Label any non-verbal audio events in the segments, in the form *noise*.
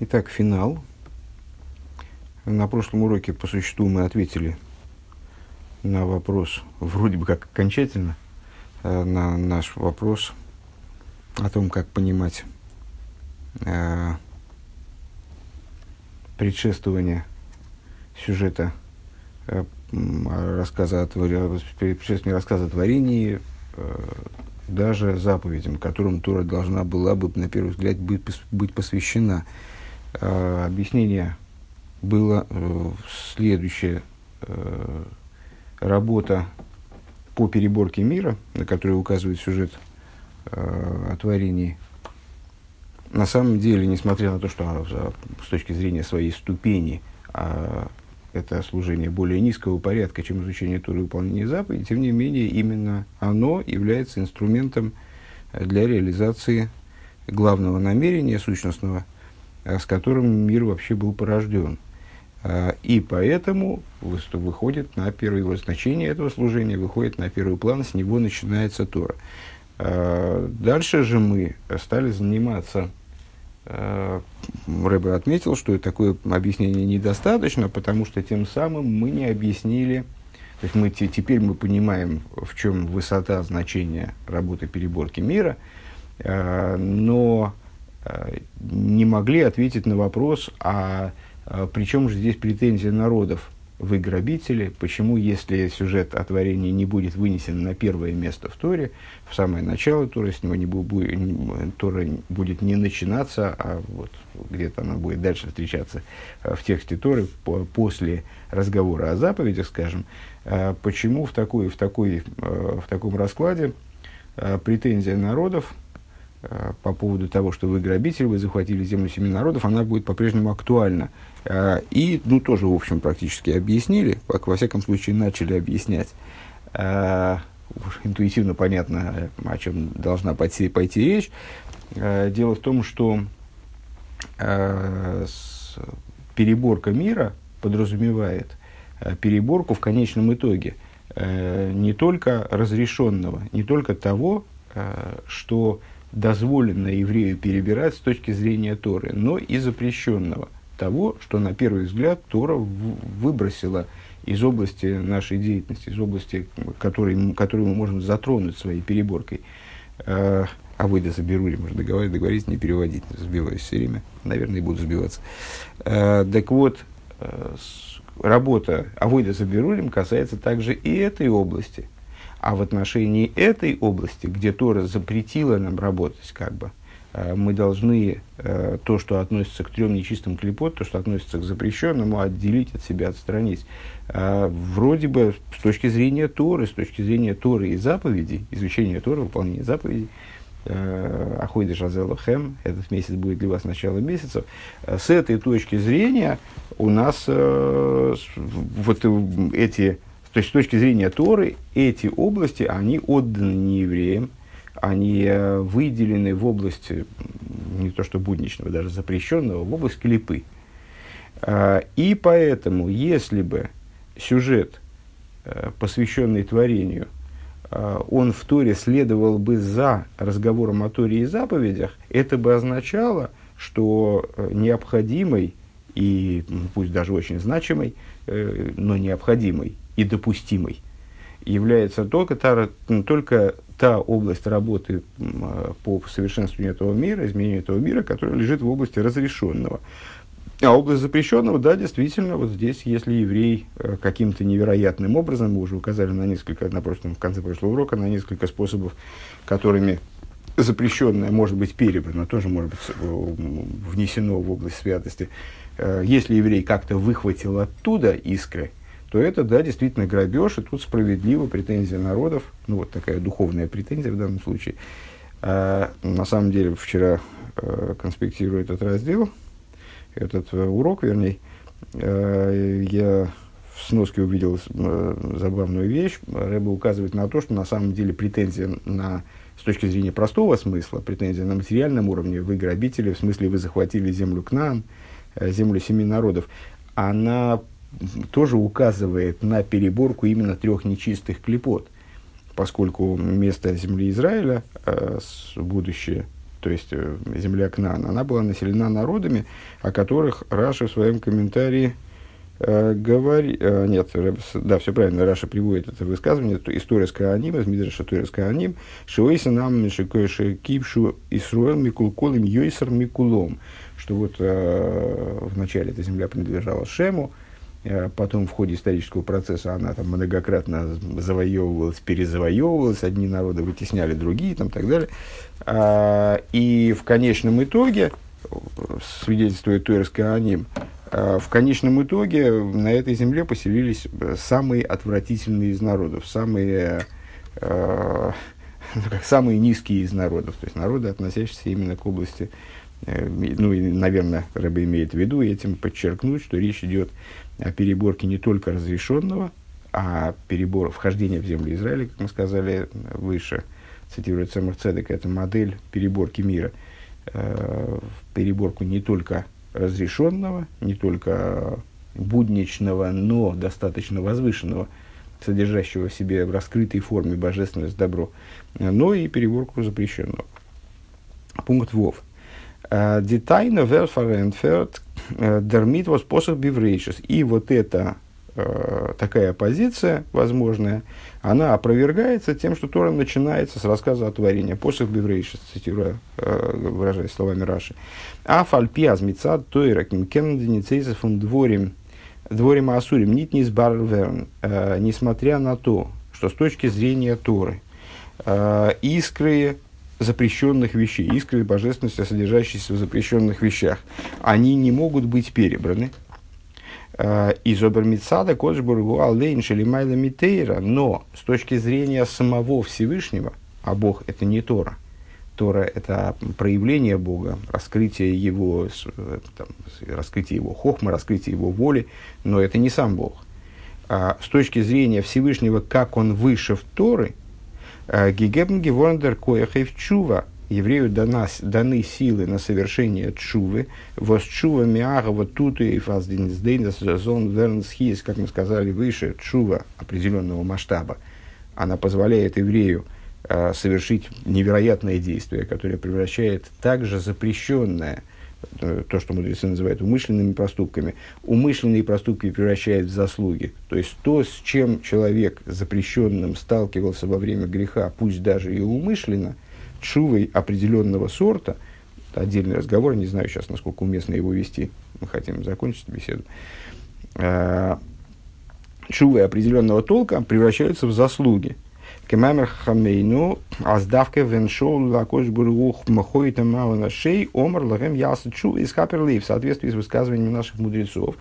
Итак, финал. На прошлом уроке по существу мы ответили на вопрос, вроде бы как окончательно, э, на наш вопрос о том, как понимать э, предшествование сюжета э, рассказа о, предшествование рассказа о творении даже заповедям, которым Тора должна была бы, на первый взгляд, быть посвящена. Э, объяснение было э, следующее. Э, работа по переборке мира, на которую указывает сюжет о творении, на самом деле, несмотря на то, что с точки зрения своей ступени а, это служение более низкого порядка, чем изучение Туры и выполнение заповедей, тем не менее, именно оно является инструментом для реализации главного намерения сущностного – Э, с которым мир вообще был порожден. А, и поэтому выходит на первое значение этого служения, выходит на первый план, с него начинается Тора. А, дальше же мы стали заниматься э, Рэбе отметил, что такое объяснение недостаточно, потому что тем самым мы не объяснили, то есть мы, теперь мы понимаем, в чем высота значения работы переборки мира, э, но не могли ответить на вопрос, а, а при чем же здесь претензия народов? Вы грабители, почему, если сюжет о творении не будет вынесен на первое место в Торе, в самое начало Торы, с него не будет, Тора будет не начинаться, а вот где-то она будет дальше встречаться а, в тексте Торы по, после разговора о заповедях, скажем, а, почему в, такой, в, такой, в таком раскладе претензия народов Э, по поводу того, что вы грабитель, вы захватили землю семи народов, она будет по-прежнему актуальна. Э, и, ну, тоже, в общем, практически объяснили, во всяком случае, начали объяснять. Э, интуитивно понятно, о чем должна пойти, пойти речь. Дело в том, что переборка мира подразумевает переборку в конечном итоге не только разрешенного, не только того, что дозволено еврею перебирать с точки зрения Торы, но и запрещенного, того, что на первый взгляд Тора выбросила из области нашей деятельности, из области, которой, которую мы можем затронуть своей переборкой. А, а вы да заберу, можно договориться, договориться, не переводить, сбиваюсь все время, наверное, буду сбиваться. А, так вот, а, работа Авойда Заберулем касается также и этой области – а в отношении этой области, где Тора запретила нам работать, как бы, э, мы должны э, то, что относится к трем нечистым клепот, то, что относится к запрещенному, отделить от себя, отстранить. Э, вроде бы с точки зрения Торы, с точки зрения Торы и заповедей, изучения Торы, выполнения заповедей, Ахойда Шазела Хэм, этот месяц будет для вас начало месяцев. С этой точки зрения у нас вот эти то есть, с точки зрения Торы, эти области, они отданы не евреям, они э, выделены в области, не то что будничного, даже запрещенного, в область клипы. А, и поэтому, если бы сюжет, э, посвященный творению, э, он в Торе следовал бы за разговором о Торе и заповедях, это бы означало, что необходимой и пусть даже очень значимой, но необходимой и допустимой является только та, только та область работы по совершенствованию этого мира, изменению этого мира, которая лежит в области разрешенного. А область запрещенного, да, действительно, вот здесь, если еврей э, каким-то невероятным образом, мы уже указали на несколько, на прошлом, в конце прошлого урока, на несколько способов, которыми запрещенное может быть перебрано, тоже может быть э, внесено в область святости. Э, если еврей как-то выхватил оттуда искры, то это, да, действительно грабеж, и тут справедливо претензия народов, ну вот такая духовная претензия в данном случае. А, на самом деле, вчера, а, конспектируя этот раздел, этот а, урок, вернее, а, я в сноске увидел а, забавную вещь. Рэба указывает на то, что на самом деле претензия на, с точки зрения простого смысла, претензия на материальном уровне, вы грабители, в смысле вы захватили землю Кнаан, землю семи народов, она тоже указывает на переборку именно трех нечистых клипот, поскольку место земли Израиля, э, будущее то есть э, земля Кнаан, она была населена народами, о которых Раши в своем комментарии э, говорит, э, нет, да, все правильно, Раши приводит это высказывание, то תורת כהנים, из Мидраша תורת כהנים, Шиойса нам Мишикойши Кипшу Исруэл Микулколым Йойсар Микулом, что вот э, вначале эта земля принадлежала Шему, потом в ходе исторического процесса она там многократно завоевывалась, перезавоевывалась, одни народы вытесняли другие там, так далее. А, и в конечном итоге, свидетельствует Туэрский аним, а, в конечном итоге на этой земле поселились самые отвратительные из народов, самые, ну, как, самые низкие из народов, то есть народы, относящиеся именно к области ну, и, наверное, Рэба имеет в виду этим подчеркнуть, что речь идет о переборке не только разрешенного, а перебор вхождения в землю Израиля, как мы сказали выше, цитирует Самых Цедек, это модель переборки мира. Э, переборку не только разрешенного, не только будничного, но достаточно возвышенного, содержащего в себе в раскрытой форме божественность добро, но и переборку запрещенного. Пункт ВОВ. Детайна верфарентферт дермит воспосох биврейшис. И вот эта э, такая позиция возможная, она опровергается тем, что Тора начинается с рассказа о творении. Посох биврейшис, цитируя, э, выражаясь словами Раши. А фальпи азмицад тойра ким фун дворим дворим асурим нит не верн. Э, несмотря на то, что с точки зрения Торы искры запрещенных вещей, искры божественности, содержащиеся в запрещенных вещах, они не могут быть перебраны. Э, из Обермицада Коджбургу Алейн Шелимайла Митейра, но с точки зрения самого Всевышнего, а Бог это не Тора, Тора – это проявление Бога, раскрытие Его, э, там, раскрытие Его хохма, раскрытие Его воли, но это не сам Бог. А с точки зрения Всевышнего, как Он выше в Торы – Гигебн гевондер коехев чува. Еврею дана, даны силы на совершение чувы. Вос чува миагова туту и фаздинсдейнзон вернсхиес, как мы сказали выше, чува определенного масштаба. Она позволяет еврею э, совершить невероятное действие, которое превращает также запрещенное – Э, то, что мудрецы называют умышленными проступками, умышленные проступки превращает в заслуги. То есть то, с чем человек запрещенным сталкивался во время греха, пусть даже и умышленно, чувой определенного сорта, это отдельный разговор, не знаю сейчас, насколько уместно его вести, мы хотим закончить беседу, э, чувой определенного толка превращаются в заслуги – Кемамер хамейну, аздавке веншол лакош бурух махоита мауна шей, омар лагем ясачу из хаперлей, в соответствии с высказыванием наших мудрецов,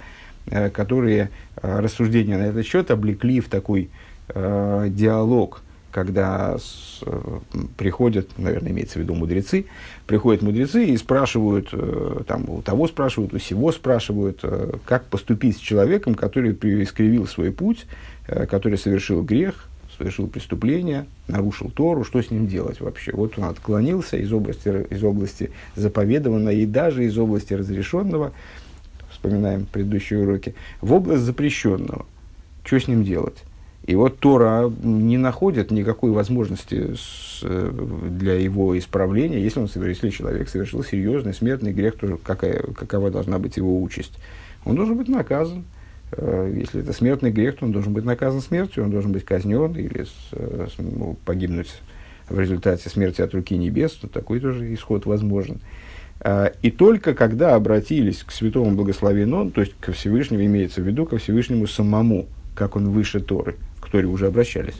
э, которые э, рассуждения на этот счет облекли в такой э, диалог, когда с, э, приходят, наверное, имеется в виду мудрецы, приходят мудрецы и спрашивают, э, там, у того спрашивают, у всего спрашивают, э, как поступить с человеком, который искривил свой путь, э, который совершил грех, совершил преступление, нарушил Тору, что с ним делать вообще? Вот он отклонился из области, из области заповедованного и даже из области разрешенного, вспоминаем предыдущие уроки, в область запрещенного. Что с ним делать? И вот Тора не находит никакой возможности с, для его исправления, если, он, если человек совершил серьезный смертный грех, то какая, какова должна быть его участь? Он должен быть наказан. Э, если это смертный грех, то он должен быть наказан смертью, он должен быть казнен или э, ну, погибнуть в результате смерти от руки небес, то такой тоже исход возможен. А, и только когда обратились к святому благословенному, то есть ко Всевышнему, имеется в виду ко Всевышнему самому, как он выше Торы, к Торе уже обращались,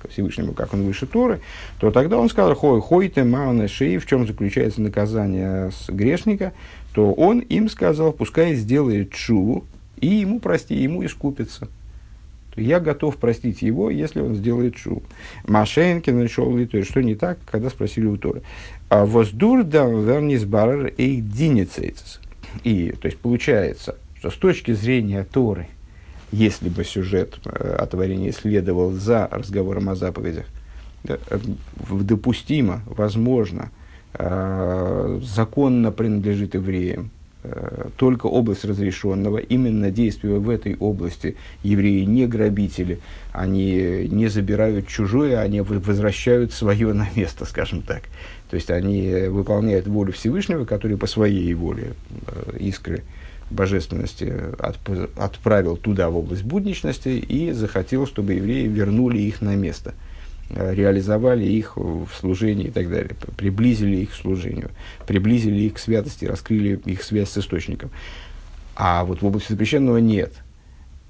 ко Всевышнему, как он выше Торы, то тогда он сказал, хой, хой ты мауна шеи, в чем заключается наказание с грешника, то он им сказал, пускай сделает чуву, и ему прости, ему искупится. Я готов простить его, если он сделает шу. Машенкин нашел ли то, что не так, когда спросили у Торы. А воздур да вернис барар и И, то есть, получается, что с точки зрения Торы, если бы сюжет э, о творении следовал за разговором о заповедях, э, допустимо, возможно, э, законно принадлежит евреям э, только область разрешенного, именно действуя в этой области, евреи не грабители, они не забирают чужое, они возвращают свое на место, скажем так. То есть они выполняют волю Всевышнего, который по своей воле э, искры божественности отправил туда, в область будничности, и захотел, чтобы евреи вернули их на место – Э, реализовали их в служении и так далее, приблизили их к служению, приблизили их к святости, раскрыли их связь с источником. А вот в области запрещенного нет,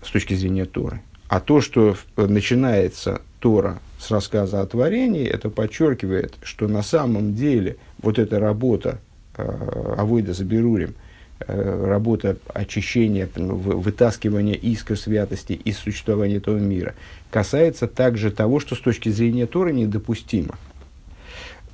с точки зрения Торы. А то, что начинается Тора с рассказа о творении, это подчеркивает, что на самом деле вот эта работа э, Авойда Заберурим – Э, работа очищения, вытаскивания искр святости из существования этого мира, касается также того, что с точки зрения Торы недопустимо.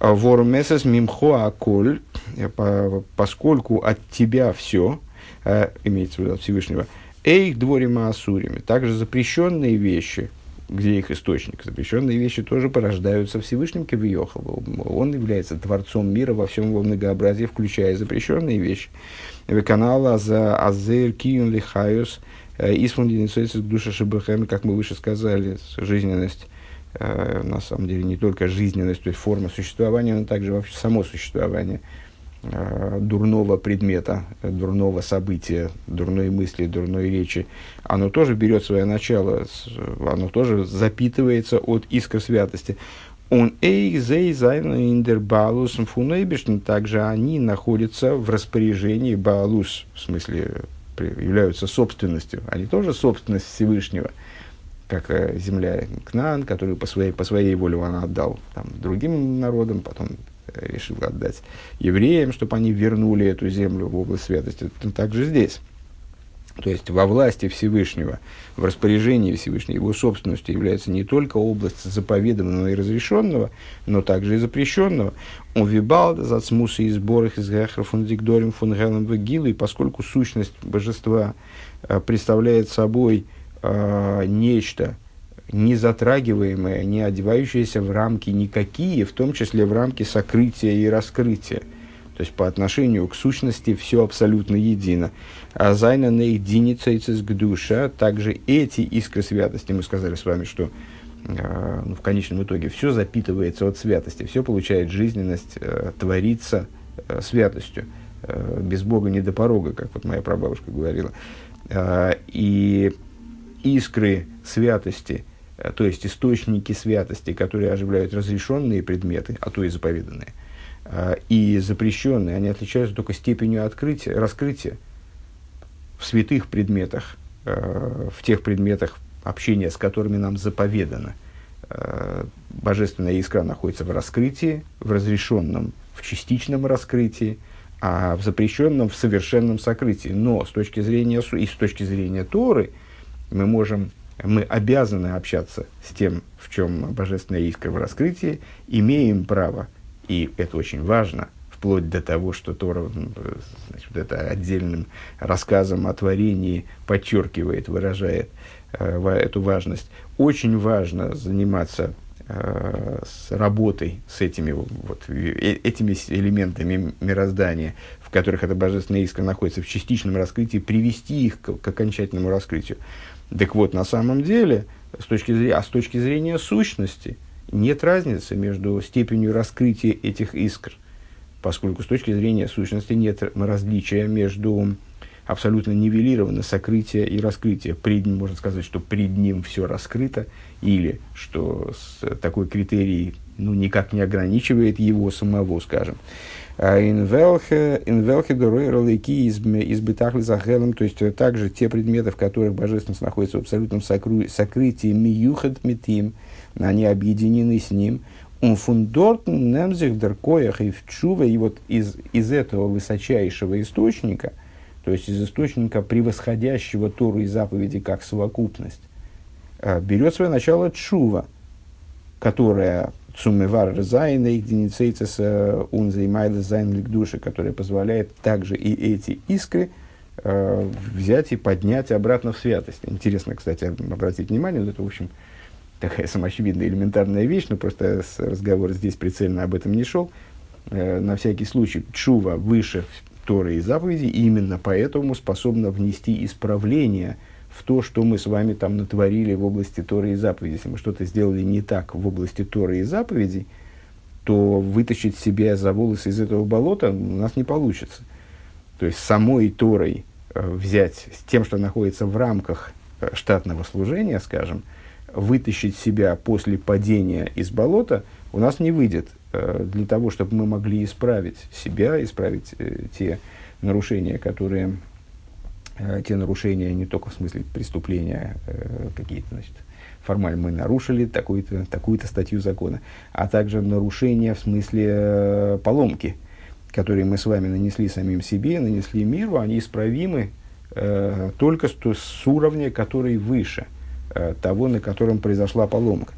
Вормесес мимхо аколь, э, поскольку от тебя все, э, имеется в виду от Всевышнего, эйх дворима асурими, также запрещенные вещи, где их источник, запрещенные вещи тоже порождаются Всевышним Кавиохал. Он является творцом мира во всем его многообразии, включая запрещенные вещи канала за Азер Киюн Лихайус Исфун Денисойцис Душа Шибахем, как мы выше сказали, жизненность, э, на самом деле не только жизненность, то есть форма существования, но также вообще само существование э, дурного предмета, дурного события, дурной мысли, дурной речи, оно тоже берет свое начало, оно тоже запитывается от искр святости. Он эй зей индер балус фунейбишн, также они находятся в распоряжении балус, в смысле являются собственностью, они тоже собственность Всевышнего, как э, земля Кнан, которую по своей, по своей воле он отдал там, другим народам, потом э, решил отдать евреям, чтобы они вернули эту землю в область святости. Также здесь. То есть во власти Всевышнего, в распоряжении Всевышнего, его собственностью является не только область заповеданного и разрешенного, но также и запрещенного. Он вибал за цмусы и сборах из гехров он дигдорим фон и поскольку сущность божества э, представляет собой э, нечто не затрагиваемое, не одевающееся в рамки никакие, в том числе в рамки сокрытия и раскрытия – то есть по отношению к сущности все абсолютно едино. זיינען אויך די ניצוצות הקדושה, также эти искры святости, мы сказали с вами, что э, ну, в конечном итоге все запитывается от святости, все получает жизненность, э, творится э, святостью. Э, без Бога не до порога, как вот моя прабабушка говорила. Э, и искры святости, э, то есть источники святости, которые оживляют разрешенные предметы, а то и заповеданные – и запрещенные, они отличаются только степенью открытия, раскрытия в святых предметах, а, в тех предметах общения, с которыми нам заповедано. А, божественная искра находится в раскрытии, в разрешенном, в частичном раскрытии, а в запрещенном, в совершенном сокрытии. Но с точки зрения, и с точки зрения Торы мы можем мы обязаны общаться с тем, в чем божественная искра в раскрытии, имеем право и это очень важно, вплоть до того, что Тора значит, вот это отдельным рассказом о творении подчеркивает, выражает э, эту важность. Очень важно заниматься э, с работой с этими, вот, э, этими элементами мироздания, в которых эта божественная искра находится в частичном раскрытии, привести их к, к окончательному раскрытию. Так вот, на самом деле, с точки зрения, а с точки зрения сущности – нет разницы между степенью раскрытия этих искр, поскольку с точки зрения сущности нет различия между абсолютно нивелировано сокрытие и раскрытие. Пред ним, можно сказать, что пред ним все раскрыто, или что такой критерий ну, никак не ограничивает его самого, скажем. Инвелхе доройролыки избытахли захелом, то есть также те предметы, в которых божественность находится в абсолютном сокрытии миюхат митим, они объединены с ним. Он фундортен немзих деркоях и вчува, и вот из, из этого высочайшего источника, то есть из источника превосходящего Тору и заповеди как совокупность, э, берет свое начало чува, которая цумевар зайна единицейцес унзаймайда зайн души, которая позволяет также и эти искры э, взять и поднять обратно в святость. Интересно, кстати, обратить внимание, это, в общем, такая самоочевидная элементарная вещь, но просто разговор здесь прицельно об этом не шел. Э, на всякий случай, чува выше Торы и заповедей, и именно поэтому способна внести исправление в то, что мы с вами там натворили в области Торы и заповедей. Если мы что-то сделали не так в области Торы и заповедей, то вытащить себя за волосы из этого болота у нас не получится. То есть самой Торой э, взять с тем, что находится в рамках э, штатного служения, скажем, вытащить себя после падения из болота у нас не выйдет. Э, для того, чтобы мы могли исправить себя, исправить э, те нарушения, которые, э, те нарушения не только в смысле преступления какие-то, значит, формально мы нарушили такую-то, такую-то статью закона, а также нарушения в смысле поломки, которые мы с вами нанесли самим себе, нанесли миру, они исправимы только с, с уровня, который выше того, на котором произошла поломка.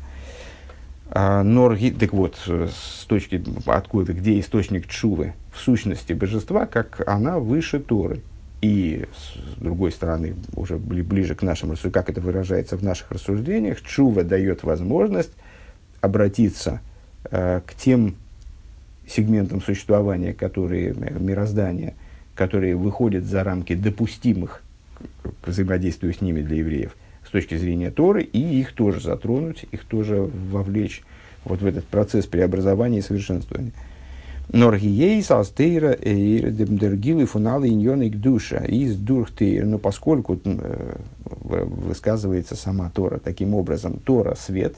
А, Норги, так вот, с точки, откуда, где источник чувы, в сущности божества, как она выше Торы. И, с другой стороны, уже ближе к нашим рассуждениям, как это выражается в наших рассуждениях, чува дает возможность обратиться э, к тем сегментам существования, которые, мироздания, которые выходят за рамки допустимых к взаимодействию с ними для евреев – точки зрения Торы, и их тоже затронуть, их тоже вовлечь вот в этот процесс преобразования и совершенствования. Норгией салстейра эйр демдергил и фуналы иньоны душа из дурхтейр. Но поскольку э, высказывается сама Тора таким образом, Тора свет,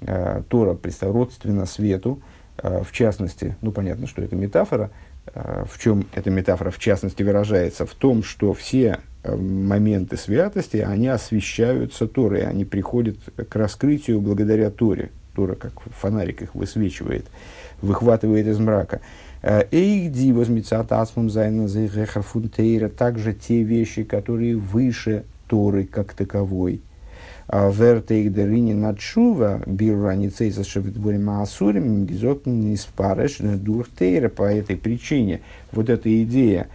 э, Тора родственно свету, э, в частности, ну понятно, что это метафора, в чем эта метафора в частности выражается? В том, что все моменты святости, они освещаются Торой, они приходят к раскрытию благодаря Торе. Тора, как фонарик их высвечивает, выхватывает из мрака. Э, Эйгди возмицатасмум зайна фунтейра, также те вещи, которые выше Торы как таковой. А Вертейгдерини начува бирраницейса шевитборима асурим гизот не спареш дуртейра по этой причине. Вот эта идея,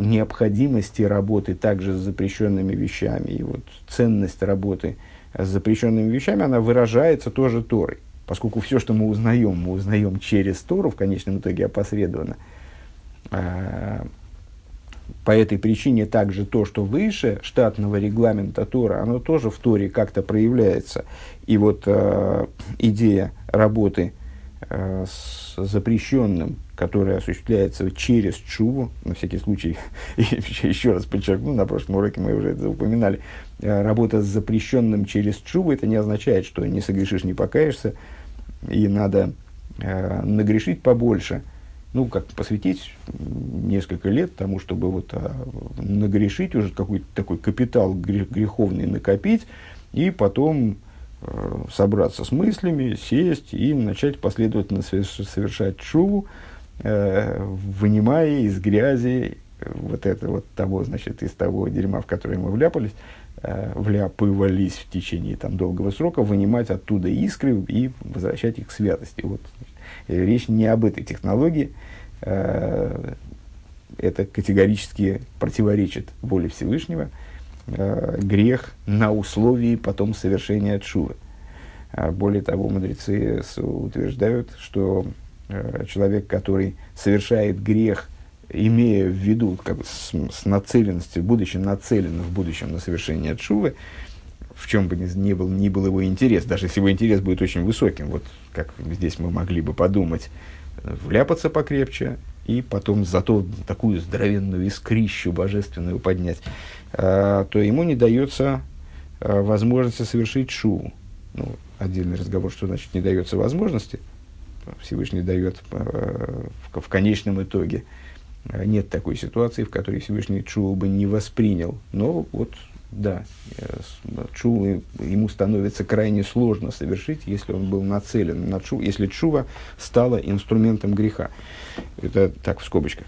необходимости работы также с запрещенными вещами, и вот ценность работы с запрещенными вещами, она выражается тоже Торой. Поскольку все, что мы узнаем, мы узнаем через Тору, в конечном итоге опосредованно. А, по этой причине также то, что выше штатного регламента Тора, оно тоже в Торе как-то проявляется. И вот э, идея работы с запрещенным которая осуществляется через чуву, на всякий случай, *laughs* еще раз подчеркну, на прошлом уроке мы уже это упоминали, э, работа с запрещенным через чуву, это не означает, что не согрешишь, не покаешься, и надо э, нагрешить побольше, ну, как посвятить несколько лет тому, чтобы вот а, нагрешить уже какой-то такой капитал греховный накопить, и потом э, собраться с мыслями, сесть и начать последовательно совершать чуву, э, вынимая из грязи э, вот это вот того, значит, из того дерьма, в которое мы вляпались, э, вляпывались в течение там долгого срока, вынимать оттуда искры и возвращать их к святости. Вот. Значит, речь не об этой технологии. Э, это категорически противоречит воле Всевышнего. Э, грех на условии потом совершения чувы. А более того, мудрецы утверждают, что Э, человек, который совершает грех, имея в виду как с, с нацеленностью, будучи нацелен в будущем на совершение отшувы, в чем бы ни, ни, был, ни был его интерес, даже если его интерес будет очень высоким, вот как здесь мы могли бы подумать, вляпаться покрепче и потом зато такую здоровенную искрищу божественную поднять, а, то ему не дается а, возможности совершить шуву. Ну, отдельный разговор, что значит не дается возможности – Всевышний дает э, в, конечном итоге. Нет такой ситуации, в которой Всевышний Чул бы не воспринял. Но вот, да, Чул ему становится крайне сложно совершить, если он был нацелен на Чул, если Чува стала инструментом греха. Это так в скобочках.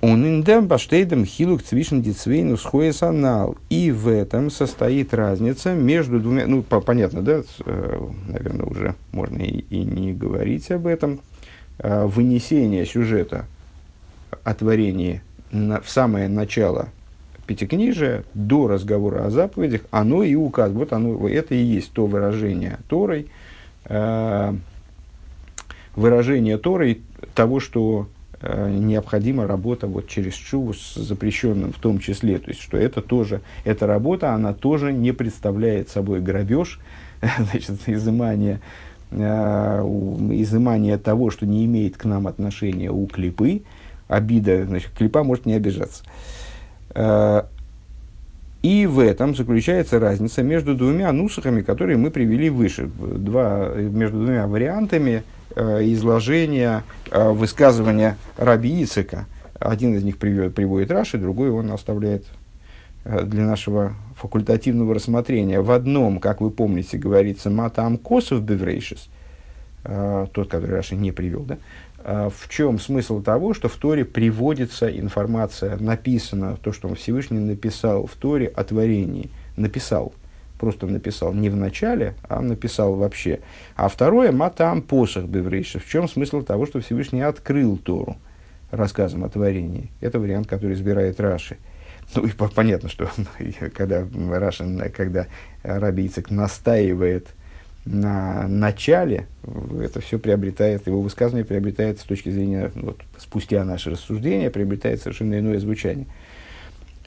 Он индем баштейдем хилук цвишен дицвейну схоесанал. И в этом состоит разница между двумя... Ну, по, понятно, да? Э, наверное, уже можно и, и не говорить об этом. Э, вынесение сюжета о творении на, в самое начало Пятикнижия, до разговора о заповедях, оно и указывает, вот оно, это и есть то выражение Торой, э, выражение Торой того, что э, необходима работа вот через чуву с запрещенным в том числе. То есть, что это тоже, эта работа, она тоже не представляет собой грабеж, *laughs* значит, изымание, э, изымание того, что не имеет к нам отношения у клипы, обида, значит, клипа может не обижаться. И в этом заключается разница между двумя нусахами, которые мы привели выше. Два, между двумя вариантами э, изложения э, высказывания Раби Ицека. Один из них приводит, приводит Раши, другой он оставляет э, для нашего факультативного рассмотрения. В одном, как вы помните, говорится «матам косов беврейшис», э, тот, который Раши не привел, да? А, в чем смысл того, что в Торе приводится информация, написано, то, что Всевышний написал в Торе о творении. Написал, просто написал, не в начале, а написал вообще. А второе, матам посох беврейша. В чем смысл того, что Всевышний открыл Тору рассказом о творении? Это вариант, который избирает Раши. Ну и понятно, что *laughs* когда Рашин, когда Раби Ицек настаивает на начале это все приобретает, его высказывание приобретает с точки зрения, вот, спустя наше рассуждение, приобретает совершенно иное звучание.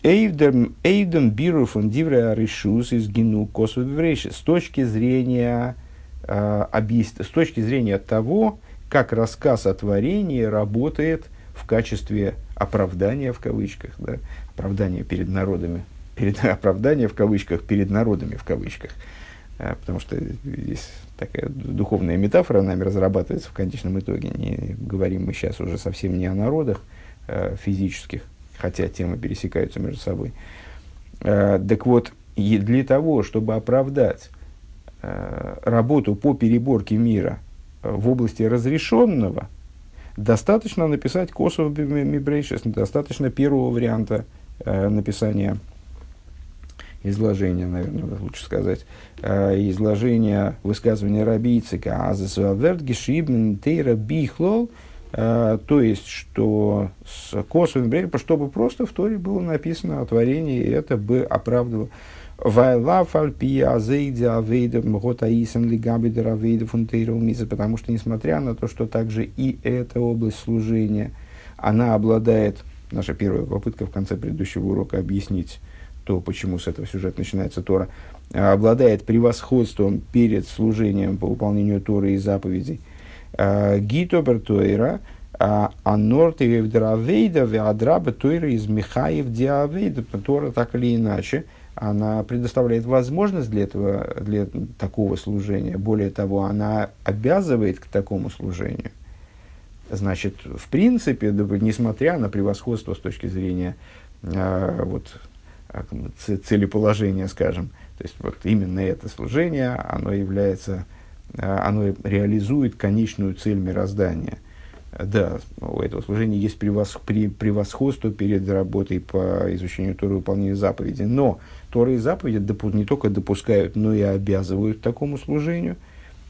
Эйвдем биру фон дивре решус из гину косу С точки зрения э, с точки зрения того, как рассказ о творении работает в качестве оправдания в кавычках, да, оправдания перед народами, перед оправдания в кавычках перед народами в кавычках. А, потому что здесь такая духовная метафора нами разрабатывается в конечном итоге. Не говорим мы сейчас уже совсем не о народах э, физических, хотя темы пересекаются между собой. Э, так вот, и для того, чтобы оправдать э, работу по переборке мира в области разрешенного, достаточно написать косов мибрейшес, достаточно первого варианта написания изложение, наверное, лучше сказать, э, изложение высказывания Раби Ицика «Азесуаверт гешибн тейра бихлол», э, то есть, что с косовым бреем, чтобы просто в Торе было написано о творении, и это бы оправдывало. Потому что, несмотря на то, что также и эта область служения, она обладает, наша первая попытка в конце предыдущего урока объяснить, то, почему с этого сюжета начинается Тора, а, обладает превосходством перед служением по выполнению Торы и заповедей. А, Гитобер Тойра, а Анорт и Евдравейда, Веадраба Тойра из Михаев Диавейда, Тора так или иначе, она предоставляет возможность для, этого, для такого служения. Более того, она обязывает к такому служению. Значит, в принципе, несмотря на превосходство с точки зрения вот, а, целеположение, скажем. То есть вот именно это служение, оно является, а, оно реализует конечную цель мироздания. Да, у этого служения есть превосходство перед работой по изучению Торы и выполнению заповедей. Но Торы и заповеди не только допускают, но и обязывают такому служению.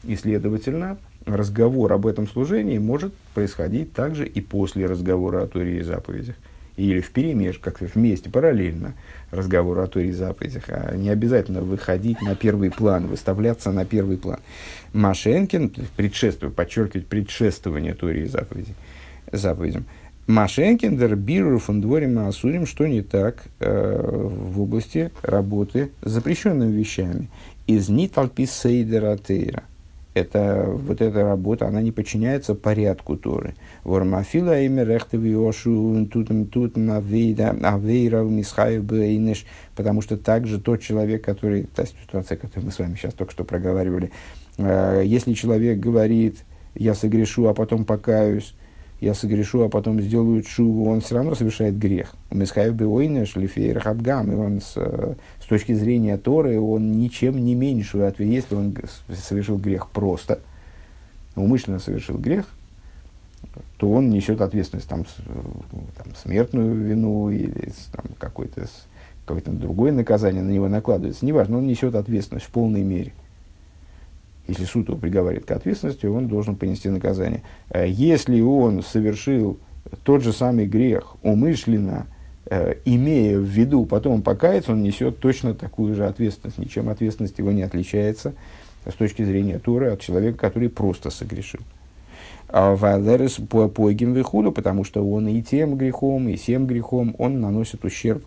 И, следовательно, разговор об этом служении может происходить также и после разговора о Торе и заповедях или в перемеш, как вместе, параллельно разговору о Торе и заповедях, а не обязательно выходить на первый план, выставляться на первый план. Машенкин, предшествует, подчеркивать предшествование Торе и заповедей, заповедям. Машенкин, дер биру фон дворим осудим, что не так э, в области работы с запрещенными вещами. Из ниталпис сейдера тейра это, вот эта работа, она не подчиняется порядку Торы. Вормафила имя рехтеви ошу тутам тут авейра мисхаю бейнеш, потому что также тот человек, который, та ситуация, которую мы с вами сейчас только что проговаривали, э, если человек говорит, я согрешу, а потом покаюсь, я согрешу, а потом сделаю чуву, он все равно совершает грех. Мисхаев Беойна, Шлифейр Хабгам, и он с, с точки зрения Торы, он ничем не меньше ответ, если он совершил грех просто, умышленно совершил грех, то он несет ответственность, там, там смертную вину или там, какое-то какое другое наказание на него накладывается. Неважно, он несет ответственность в полной мере если суд его приговаривает к ответственности, он должен понести наказание. Э, если он совершил тот же самый грех умышленно, э, имея в виду потом покаяться, он несет точно такую же ответственность. Ничем ответственность его не отличается с точки зрения Торы от человека, который просто согрешил. Вайлерес по пойгим вихуду, потому что он и тем грехом, и всем грехом он наносит ущерб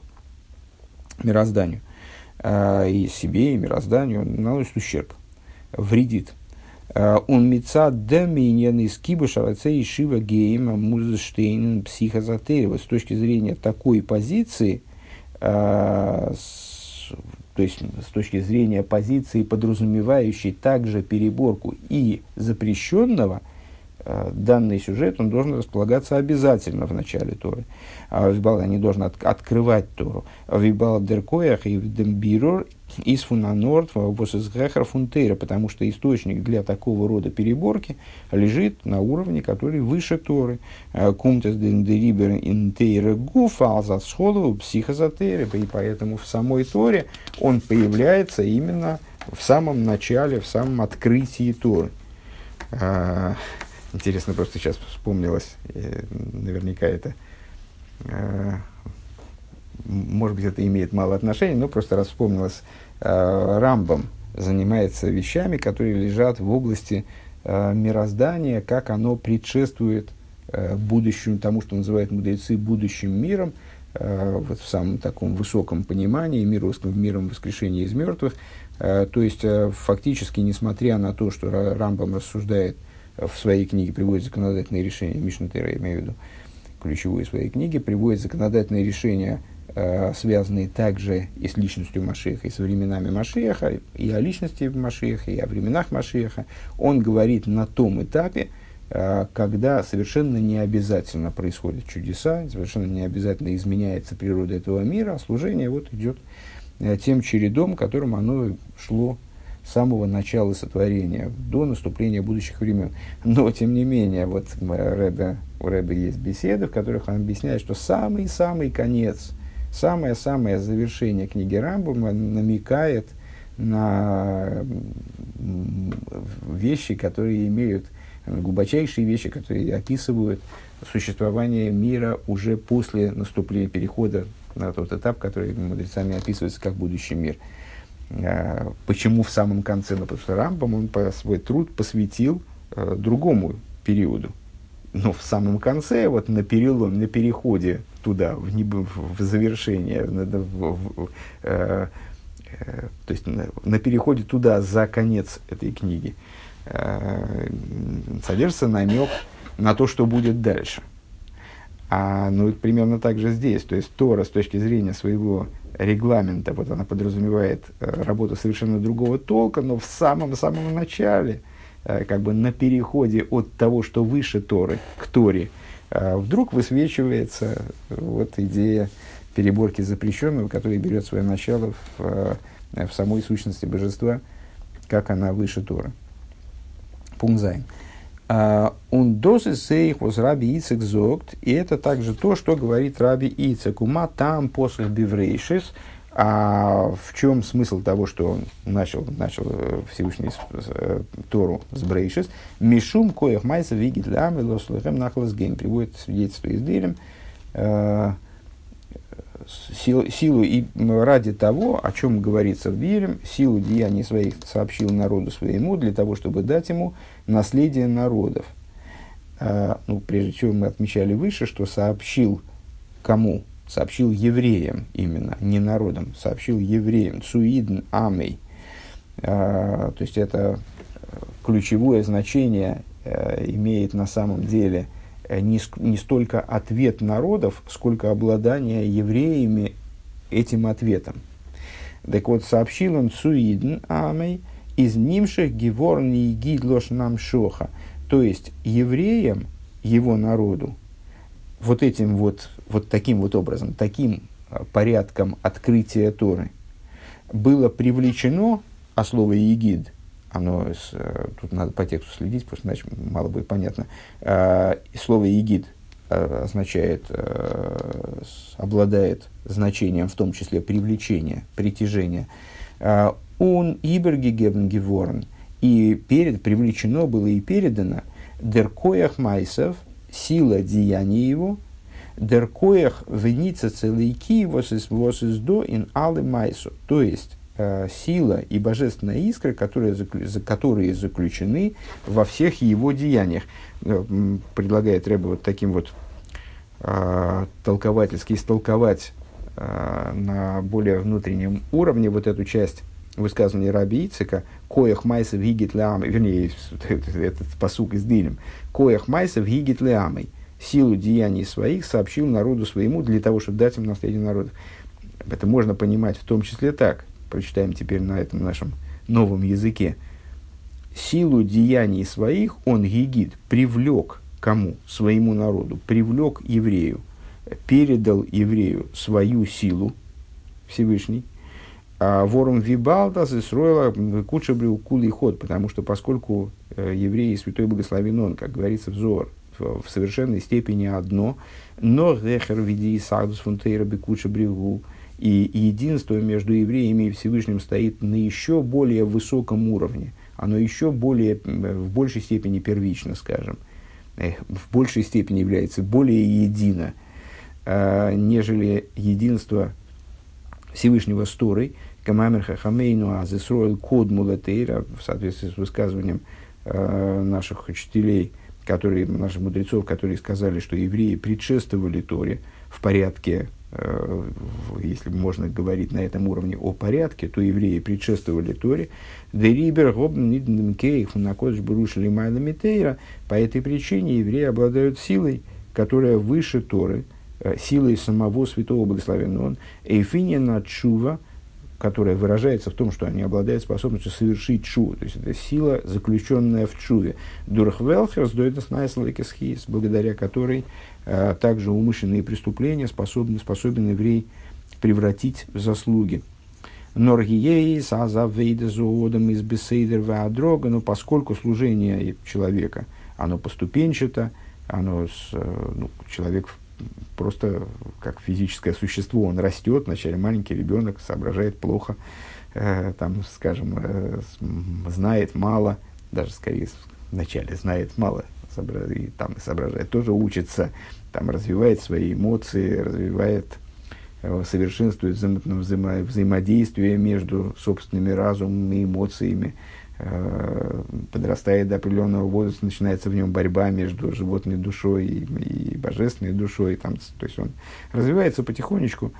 мирозданию. И себе, и мирозданию он наносит ущерб, вредит. Он меца доминен из кибуша и шива гейма музештейн психозотерива. С точки зрения такой позиции, то есть с точки зрения позиции, подразумевающей также переборку и запрещенного – Э, данный сюжет, он должен располагаться обязательно в начале Торы. А Вибал не должен от, открывать Тору. Вибал деркоях и дембирор из фунанорд из грехар фунтейра, потому что источник для такого рода переборки лежит на уровне, который выше Торы. Э, Кумтес дендерибер интейра гуфа алзасхолу психозотеры, и поэтому в самой Торе он появляется именно в самом начале, в самом открытии Торы. Интересно, просто сейчас вспомнилось, наверняка это, э, может быть, это имеет мало отношения, но просто раз вспомнилось, э, Рамбом занимается вещами, которые лежат в области э, мироздания, как оно предшествует будущему, тому, что называют мудрецы будущим миром, вот в самом таком высоком понимании, мир, миром воскрешения из мертвых. То есть, фактически, несмотря на то, что Рамбам рассуждает в своей книге приводит законодательные решения, Мишна Тера, я имею в виду, ключевые своей книги, приводит законодательные решения, э, связанные также и с личностью Машеха, и со временами Машеха, и о личности Машеха, и о временах Машеха. Он говорит на том этапе, э, когда совершенно не обязательно происходят чудеса, совершенно не обязательно изменяется природа этого мира, а служение вот идет э, тем чередом, которым оно шло самого начала сотворения, до наступления будущих времен. Но, тем не менее, вот Рэбе, у Рэбе есть беседы, в которых он объясняет, что самый-самый конец, самое-самое завершение книги Рамбома намекает на вещи, которые имеют, глубочайшие вещи, которые описывают существование мира уже после наступления перехода на тот этап, который мудрецами описывается как будущий мир. Э, почему в самом конце? Ну, потому что Рамбам он свой труд посвятил э, другому периоду. Но в самом конце, вот на переломе, на переходе туда, в, небо, в завершение, в, в, э, э, то есть на, на переходе туда за конец этой книги, э, содержится намек на то, что будет дальше. А ну, примерно так же здесь. То есть Тора с точки зрения своего регламента, вот она подразумевает э, работу совершенно другого толка, но в самом-самом начале, э, как бы на переходе от того, что выше Торы, к Торе, э, вдруг высвечивается вот идея переборки запрещенного, которая берет свое начало в, в самой сущности божества, как она выше Торы. Пункт. און דאס איז אויך וואס רבי יצחק זאגט, и это также то, что говорит раби Ицек. ומה טעם פתח בבראשית, а в чем смысл того, что он начал, начал э, Всевышний э, Тору с בראשית? משום כח מעשיו הגיד לעמו לתת להם נחלת גוים. Приводит свидетельство из Теилим. Э, силу, силу и ради того, о чем говорится в Бирем, силу деяний своих сообщил народу своему, для того, чтобы дать ему наследие народов. А, ну, прежде всего мы отмечали выше, что сообщил кому? Сообщил евреям именно, не народам, сообщил евреям, цуидн амей. А, то есть это ключевое значение а, имеет на самом деле – Э, не, не столько ответ народов, сколько обладание евреями этим ответом. Так вот, сообщил он Цуидн Амей из Нимших Геворни и Гидлош нам Шоха. То есть, евреям, его народу, вот этим вот, вот таким вот образом, таким а, порядком открытия Торы было привлечено, а слово «егид» оно, э, тут надо по тексту следить, что иначе мало будет понятно. Э, слово «егид» э, означает, обладает значением, в том числе привлечения, притяжения. Он ибергегебн геворн. И перед, привлечено было и передано деркоях майсов, сила деяния его, деркоях веница целейки восиздо ин алы майсу. То есть, э, сила и божественная искра, которые, которые заключены во всех его деяниях. Э, предлагает Рэба вот таким вот э, толковательски истолковать э, на более внутреннем уровне вот эту часть высказывания Раби Ицика, «Коях майсов гигит леамой», вернее, *laughs* этот посук из Дилем, «Коях майсов гигит леамой», силу деяний своих сообщил народу своему для того, чтобы дать им наследие народов. Это можно понимать в том числе так, прочитаем теперь на этом нашем новом языке. Силу деяний своих он, гигит, привлек кому? Своему народу, привлек еврею, передал еврею свою силу, Всевышний, а ворум вибалта зисроила кучабрил кулый ход, потому что поскольку э, евреи святой благословен он, как говорится в в, совершенной степени одно, но рехер види сагдус фунтейра бекуча бригу, и единство между евреями и Всевышним стоит на еще более высоком уровне, оно еще более, в большей степени первично, скажем, э, в большей степени является более едино, э, нежели единство Всевышнего с Торой, Камамер Хахамейну Азесроил Код Мулатейра, в соответствии с высказыванием э, наших учителей, которые, наших мудрецов, которые сказали, что евреи предшествовали Торе в порядке, э, если можно говорить на этом уровне о порядке, то евреи предшествовали Торе. Дерибер Гобнидмкейх Накодж Брушили Майна Митейра. По этой причине евреи обладают силой, которая выше Торы, силой самого святого благословенного он, Эйфинина Чува, которая выражается в том, что они обладают способностью совершить чу, то есть это сила, заключенная в чуве. Дурхвелхерс дуэтас найслайкесхис, благодаря которой а, также умышленные преступления способны, способен еврей превратить в заслуги. Норгией, сазавейда зоодом из бесейдер но поскольку служение человека, оно поступенчато, оно, с, э, ну, человек просто как физическое существо, он растет, вначале маленький ребенок, соображает плохо, э, там, скажем, э, знает мало, даже скорее вначале знает мало, и там соображает, тоже учится, там развивает свои эмоции, развивает, э, совершенствует взаимо, взаимо, взаимодействие между собственными разумом и эмоциями, Э, подрастает до определенного возраста, начинается в нем борьба между животной душой и, и божественной душой. Там, то есть он развивается потихонечку.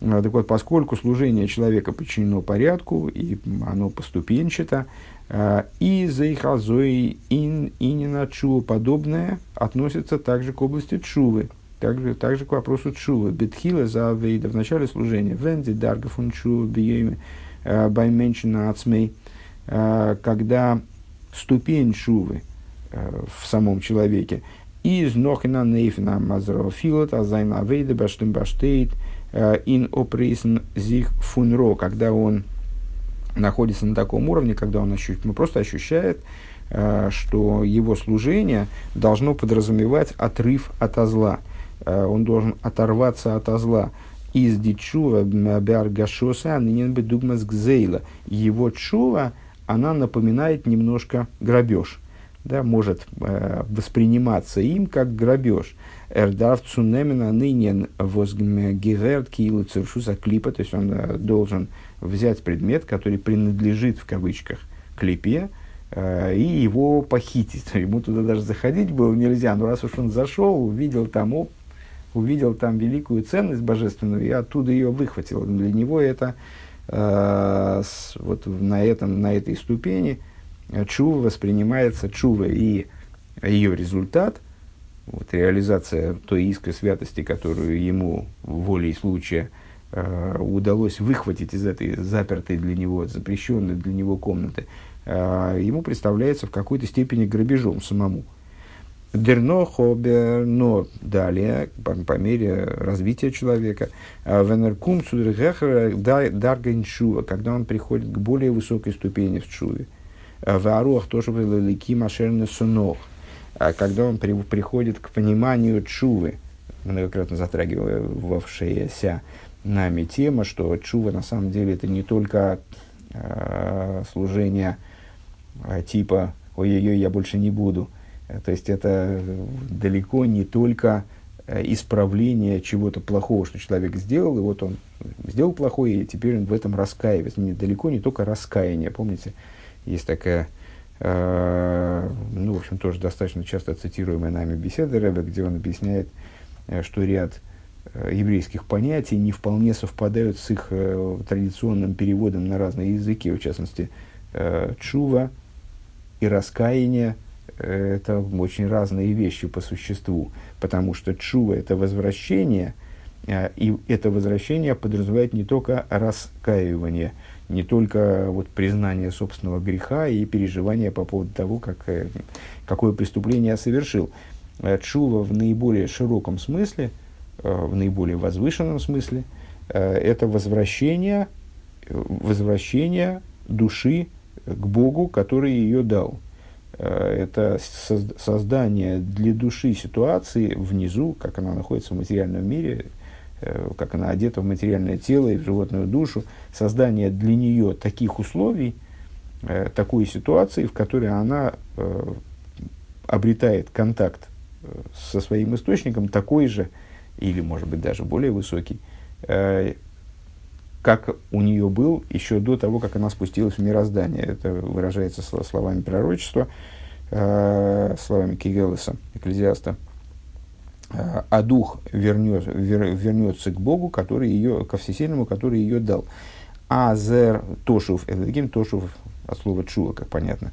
Э, так вот, поскольку служение человека подчинено порядку, и оно поступенчато, э, и заихазой ин инина чува подобное относится также к области чувы, также, также к вопросу чувы. Бетхила за вейда в начале служения. Венди дарга фун чува биеми байменчина ацмей – Э, когда ступень шувы э, в самом человеке из нохина нейфина мазрова филот, а вейда баштым баштейт э, ин опрейсен зих фунро, когда он находится на таком уровне, когда он ощущает, ну, просто ощущает, что его служение должно подразумевать отрыв от зла. Он должен оторваться от зла. Из дичува бяргашоса нынен бы гзейла. Его чува – она напоминает немножко грабеж. Да, может э, восприниматься им как грабеж. Эрдав цунемина нынен возгмегерт килу цершуса клипа, то есть он э, должен взять предмет, который принадлежит в кавычках клипе, э, и его похитить. *laughs* Ему туда даже заходить было нельзя, но раз уж он зашел, увидел там, оп, увидел там великую ценность божественную и оттуда ее выхватил. Для него это Э, вот на, этом, на этой ступени чува воспринимается чува и ее результат, вот, реализация той искры святости, которую ему волей случая э, удалось выхватить из этой запертой для него, запрещенной для него комнаты, э, ему представляется в какой-то степени грабежом самому. Дерно хобер, но далее, по, по мере развития человека, а, венеркум судергехер даргеншува, когда он приходит к более высокой ступени в чуве. А, в аруах тоже велики машерны сунох, а когда он при, приходит к пониманию чувы, многократно затрагивавшаяся нами тема, что чува на самом деле это не только э, служение э, типа «Ой-ой-ой, я больше не буду», Э, то есть это далеко не только исправления чего-то плохого, что человек сделал, и вот он сделал плохое, и теперь он в этом раскаивается. Недалеко не только раскаяние, помните, есть такая, э, ну, в общем, тоже достаточно часто цитируемая нами беседа Рэбе, где он объясняет, э, что ряд э, еврейских понятий не вполне совпадают с их э, традиционным переводом на разные языки, в частности, э, чува и раскаяние – это очень разные вещи по существу, потому что чува – это возвращение, а, и это возвращение подразумевает не только раскаивание, не только вот признание собственного греха и переживание по поводу того, как, э, какое преступление я совершил. Чува в наиболее широком смысле, э, в наиболее возвышенном смысле, э, это возвращение, возвращение души к Богу, который ее дал – Э, это создание для души ситуации внизу, как она находится в материальном мире, э, как она одета в материальное тело и в животную душу, создание для нее таких условий, э, такой ситуации, в которой она обретает контакт со своим источником такой же, или, может быть, даже более высокий, как у нее был еще до того, как она спустилась в мироздание. Это выражается словами пророчества, э, словами Кигелеса, экклезиаста. Э, а дух вернет, вер, вернется к Богу, который ее, ко всесильному, который ее дал. Азер Тошув, Элегим Тошув, от слова чува, как понятно.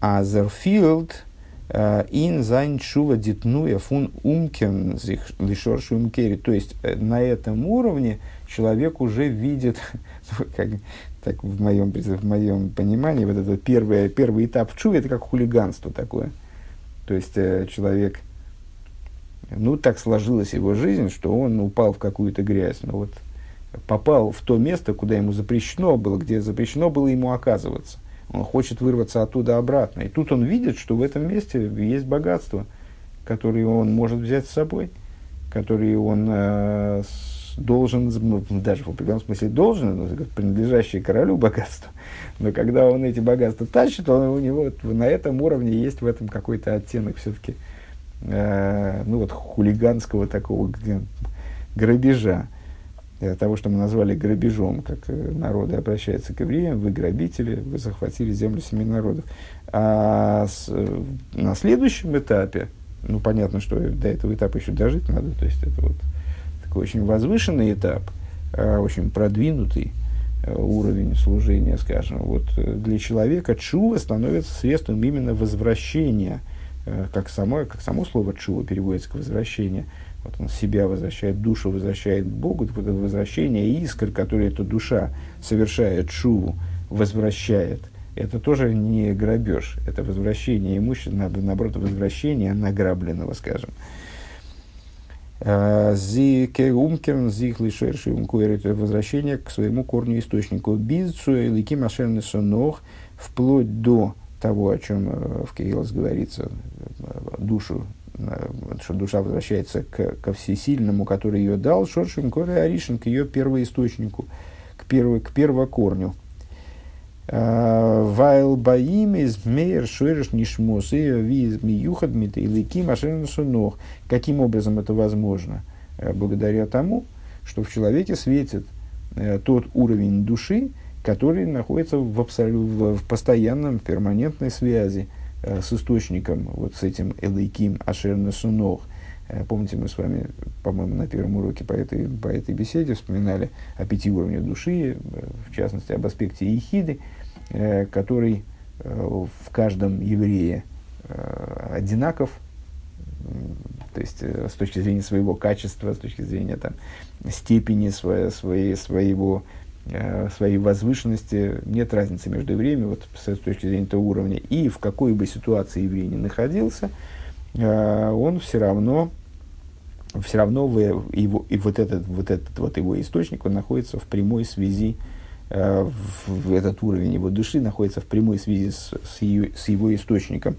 אז ער פילט אין זיין תשובה די תנועה פון אומקערן לשרשו ומקורו. То есть э, на этом уровне человек уже видит, *laughs* как, так в моем, в моем понимании, вот этот первый, первый этап в чуве, это как хулиганство такое. То есть э, человек, ну, так сложилась его жизнь, что он упал в какую-то грязь, ну вот попал в то место, куда ему запрещено было, где запрещено было ему оказываться. Он хочет вырваться оттуда обратно. И тут он видит, что в этом месте есть богатство, которое он может взять с собой, которое он э, должен, ну, даже в определенном смысле должен, ну, принадлежащее королю богатство. Но когда он эти богатства тащит, он, у него на этом уровне есть в этом какой-то оттенок все-таки, э, ну вот, хулиганского такого грабежа. Э, того, что мы назвали грабежом, как э, народы обращаются к евреям, вы грабители, вы захватили землю семи народов. А с, на следующем этапе, ну, понятно, что до этого этапа еще дожить надо, то есть это вот такой очень возвышенный этап, э, очень продвинутый э, уровень служения, скажем, вот э, для человека чува становится средством именно возвращения, как само, как само слово чува переводится к возвращению. Вот он себя возвращает, душу возвращает Богу, вот это возвращение искр, которые эта душа совершает чуву, возвращает. Это тоже не грабеж, это возвращение имущества, наоборот, возвращение награбленного, скажем. Зике умкерн, зих лишерши умкуэрит возвращение к своему корню источнику. Бизцу и лики сонох, вплоть до того, о чем э, в Кириллос говорится, э, душу, э, что душа возвращается к, ко всесильному, который ее дал, шоршим коре аришин, к ее первоисточнику, к, первой, к первокорню. Вайл баим из мейер шуэриш нишмос и виз миюхад митейлики машин сунох. Каким образом это возможно? Э, благодаря тому, что в человеке светит э, тот уровень души, который находится в, абсолют, в постоянном, перманентной связи э, с источником, вот с этим элейким ашер сунох. Помните, мы с вами, по-моему, на первом уроке по этой, по этой беседе вспоминали о пяти уровнях души, в частности, об аспекте ехиды. Э, который э, в каждом еврее э, одинаков, то есть с точки зрения своего качества, с точки зрения там, степени своей, своей, своего, своей возвышенности, нет разницы между евреями вот, с точки зрения этого уровня. И в какой бы ситуации еврей ни находился, он все равно все равно его, и вот этот, вот этот вот его источник, он находится в прямой связи Э, в этот уровень его души находится в прямой связи с, с, ее, с его источником.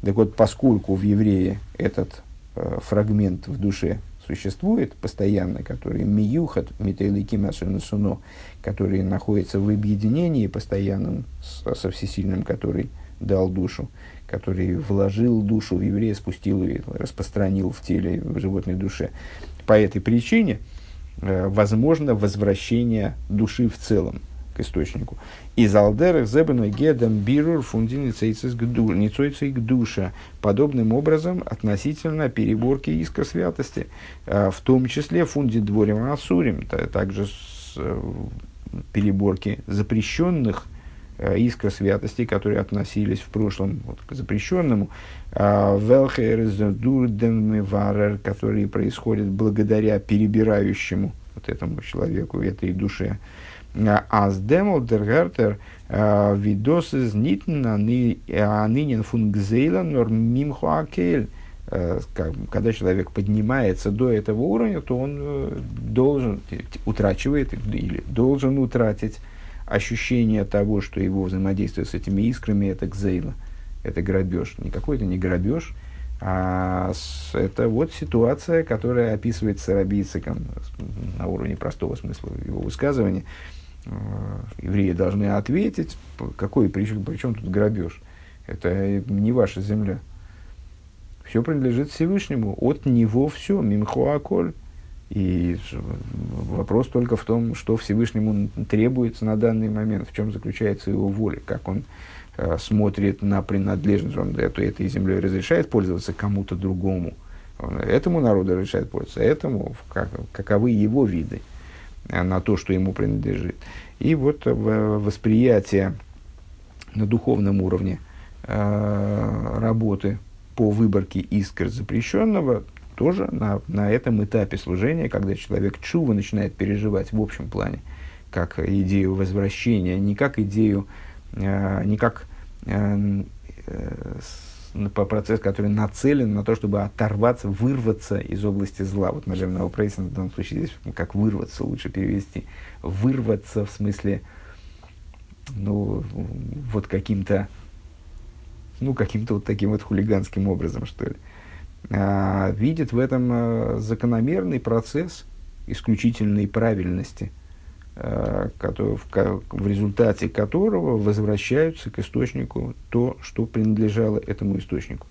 Так вот, поскольку в еврее этот э, фрагмент в душе существует постоянно, который миюхат, митейликим суно, который находится в объединении постоянном с, со всесильным, который дал душу, который вложил душу в еврея, спустил ее, распространил в теле, в животной душе. По этой причине э, возможно возвращение души в целом к источнику. Из алдерах зебену гедам бирур фундиницейцис к душа. Подобным образом относительно переборки искр святости, э, в том числе фунди дворим асурим, также с, э, переборки запрещенных э, искр святости, которые относились в прошлом вот, к запрещенному, велхер которые происходят благодаря перебирающему вот этому человеку, этой душе, Аз демол дергартер видос из нитн анынен фунгзейла нор мимхуакель. Когда человек поднимается до этого уровня, то он э, должен, утрачивает или должен утратить ощущение того, что его взаимодействие с этими искрами это гзейла, это грабеж. Никакой это не грабеж, а это вот ситуация, которая описывается рабийциком на уровне простого смысла его высказывания. Э, евреи должны ответить, какой причем, причем тут грабеж. Это не ваша земля. Все принадлежит Всевышнему. От него все. Мимхуаколь. И вопрос только в том, что Всевышнему требуется на данный момент, в чем заключается его воля, как он э, смотрит на принадлежность, он эту, этой землей разрешает пользоваться кому-то другому, он этому народу разрешает пользоваться, этому, как, каковы его виды. Э, на то, что ему принадлежит. И вот восприятие на духовном уровне э, работы по выборке искр запрещенного тоже на, на этом этапе служения, когда человек чува начинает переживать в общем плане, как идею возвращения, не как идею, э, не как э, э, процесс, который нацелен на то, чтобы оторваться, вырваться из области зла. Вот нажим прейсен в данном случае здесь как вырваться лучше перевести. Вырваться в смысле, ну, вот каким-то, ну, каким-то вот таким вот хулиганским образом, что ли. Видит в этом а, закономерный процесс исключительной правильности – Э, в результате которого возвращаются к источнику то, что принадлежало этому источнику.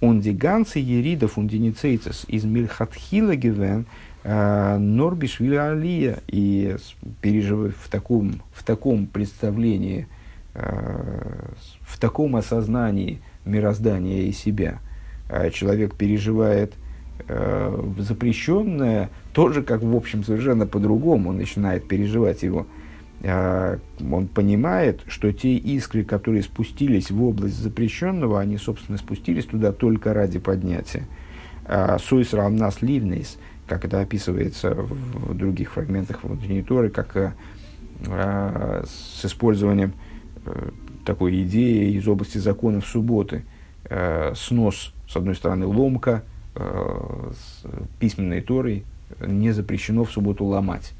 Он диганцы ерида фундиницейцес из мильхатхила гивен э, норбишвиля алия. И переживая в таком, в таком представлении, в таком осознании мироздания и себя, человек переживает запрещенное, тоже как в общем совершенно по-другому начинает переживать его. А, он понимает, что те искры, которые спустились в область запрещенного, они, собственно, спустились туда только ради поднятия. А, Сойс равнас ливнейс, как это описывается в других фрагментах внутренней Торы, как с использованием э, такой идеи из области законов субботы. Снос, с одной стороны, ломка, с письменной Торой, не запрещено в субботу ломать.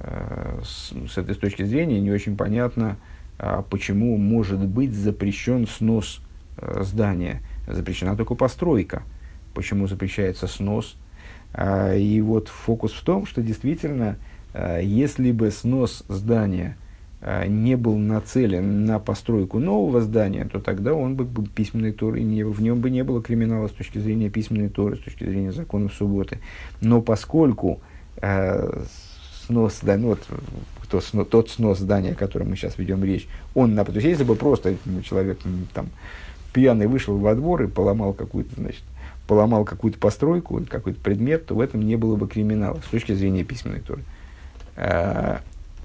Э, с, с этой точки зрения не очень понятно, а почему может быть запрещен снос э, здания. Запрещена только постройка. Почему запрещается снос? А, и вот фокус в том, что действительно, э, если бы снос здания не был нацелен на постройку нового здания, то тогда он бы был письменной Торы, не, в нем бы не было криминала с точки зрения письменной Торы, с точки зрения законов субботы. Но поскольку э, снос, да, ну, вот, то, сно, тот снос здания, о котором мы сейчас ведем речь, он, то есть если бы просто человек там пьяный вышел во двор и поломал какую-то, значит, поломал какую-то постройку, какой-то предмет, то в этом не было бы криминала с точки зрения письменной Торы.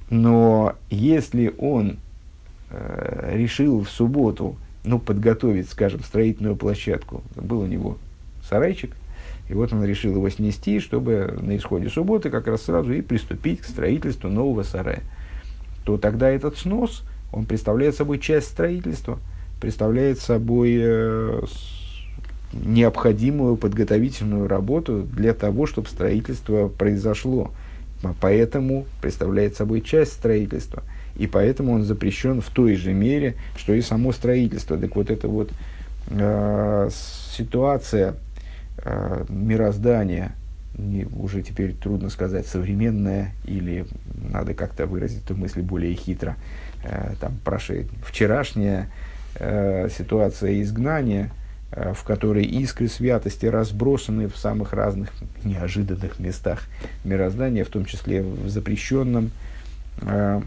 Но если он э, решил в субботу ну, подготовить, скажем, строительную площадку, был у него сарайчик, и вот он решил его снести, чтобы на исходе субботы как раз сразу и приступить к строительству нового сарая, то тогда этот снос, он представляет собой часть строительства, представляет собой э, необходимую подготовительную работу для того, чтобы строительство произошло. Поэтому представляет собой часть строительства. И поэтому он запрещен в той же мере, что и само строительство. Так вот, эта вот э, ситуация э, мироздания, не, уже теперь трудно сказать, современная, или надо как-то выразить эту мысль более хитро, э, там, прошед, вчерашняя, э, ситуация изгнания, в которой искры святости разбросаны в самых разных неожиданных местах мироздания, в том числе в запрещенном. Э,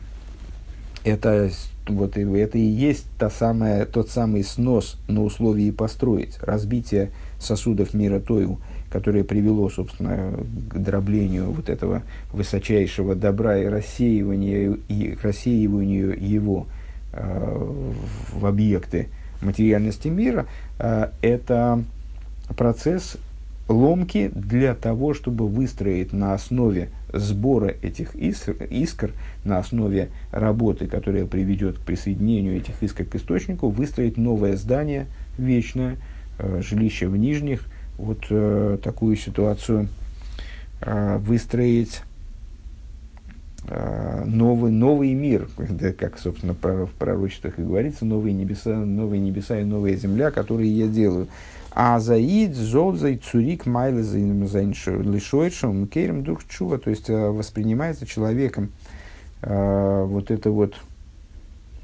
это, вот, это и есть та самая, тот самый снос на условии построить, разбитие сосудов мира Тою, которое привело, собственно, к дроблению вот этого высочайшего добра и рассеиванию, и рассеиванию его э, в объекты материальности мира, э, это процесс ломки для того, чтобы выстроить на основе сбора этих искр, искр, на основе работы, которая приведет к присоединению этих искр к источнику, выстроить новое здание вечное, э, жилище в нижних, вот э, такую ситуацию выстроить новый, новый мир, *laughs* как, собственно, в пророчествах и говорится, новые небеса, новые небеса и новая земля, которые я делаю. А заид, золзай, цурик, майлы, лишойшим, керем, дух чува, то есть э, воспринимается человеком э, вот это вот,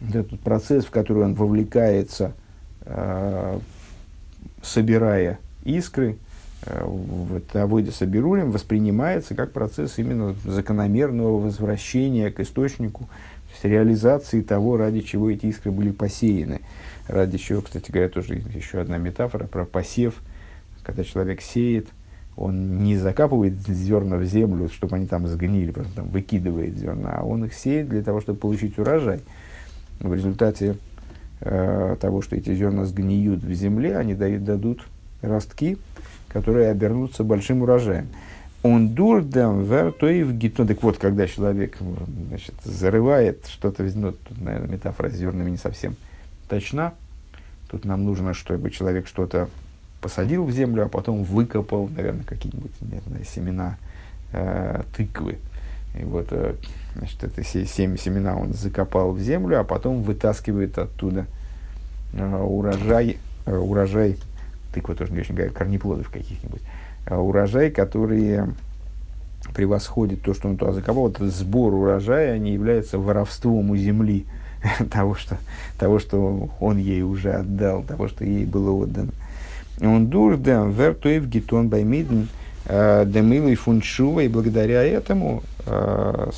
этот процесс, в который он вовлекается, э, собирая искры, в Авойде Сабирулем воспринимается как процесс именно закономерного возвращения к источнику, то есть реализации того, ради чего эти искры были посеяны. Ради чего, кстати говоря, тоже еще одна метафора про посев, когда человек сеет, он не закапывает зерна в землю, чтобы они там сгнили, просто там выкидывает зерна, а он их сеет для того, чтобы получить урожай. В результате э, того, что эти зерна сгниют в земле, они дают, дадут ростки, которые обернутся большим урожаем. Он дурдам вертоев гитон. Так вот, когда человек значит, зарывает что-то, ну, тут, наверное, метафора с зернами не совсем точна. Тут нам нужно, чтобы человек что-то посадил в землю, а потом выкопал, наверное, какие-нибудь знаю, семена э, тыквы. И вот, э, значит, это семь семена он закопал в землю, а потом вытаскивает оттуда э, урожай, э, урожай тыква тоже не очень корнеплодов каких-нибудь, а урожай, который превосходит то, что он туда закопал, этот сбор урожая не является воровством у земли *laughs* того, что, того, что он ей уже отдал, того, что ей было отдано. Он дурдам вертуев гитон баймидн э, демилой фуншува, и благодаря этому э,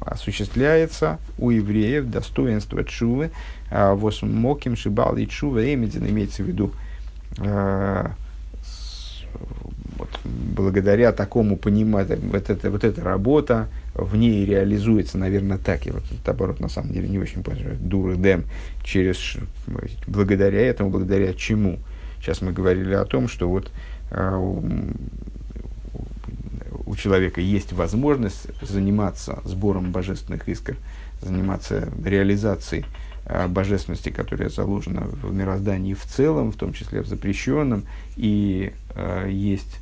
осуществляется у евреев достоинство чувы, а восмоким шибал и чува имеется в виду Э, вот, благодаря такому пониманию, вот эта, вот эта работа в ней реализуется, наверное, так. Я вот оборот на самом деле не очень понимаю. Дуры Дэм через благодаря этому, благодаря чему. Сейчас мы говорили о том, что вот э, у, у человека есть возможность заниматься сбором божественных искр, заниматься реализацией Э, божественности, которая заложена в мироздании в целом, в том числе в запрещенном, и э, есть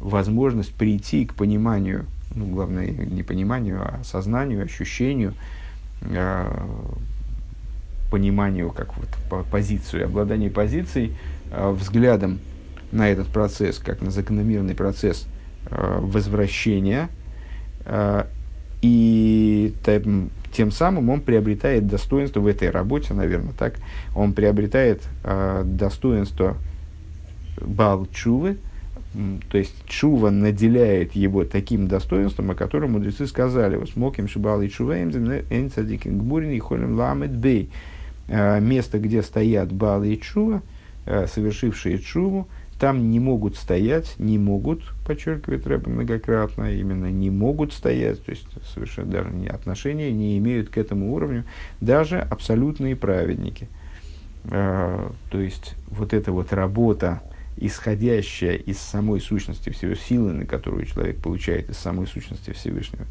возможность прийти к пониманию, ну, главное, не пониманию, а сознанию, ощущению, э, пониманию, как вот по позицию, обладание позицией, э, взглядом на этот процесс, как на закономерный процесс э, возвращения, э, и тем самым он приобретает достоинство в этой работе, наверное, так, он приобретает э, достоинство Балчувы, то есть Чува наделяет его таким достоинством, о котором мудрецы сказали, «Смоким шибал и Чува гбурин и холем ламет бей». А, место, где стоят Бал и Чува, а, совершившие Чуву, там не могут стоять, не могут, подчеркивает Рэб многократно, именно не могут стоять, то есть совершенно даже не отношения не имеют к этому уровню, даже абсолютные праведники. Э, то есть вот эта вот работа, исходящая из самой сущности всего силы, на которую человек получает из самой сущности Всевышнего,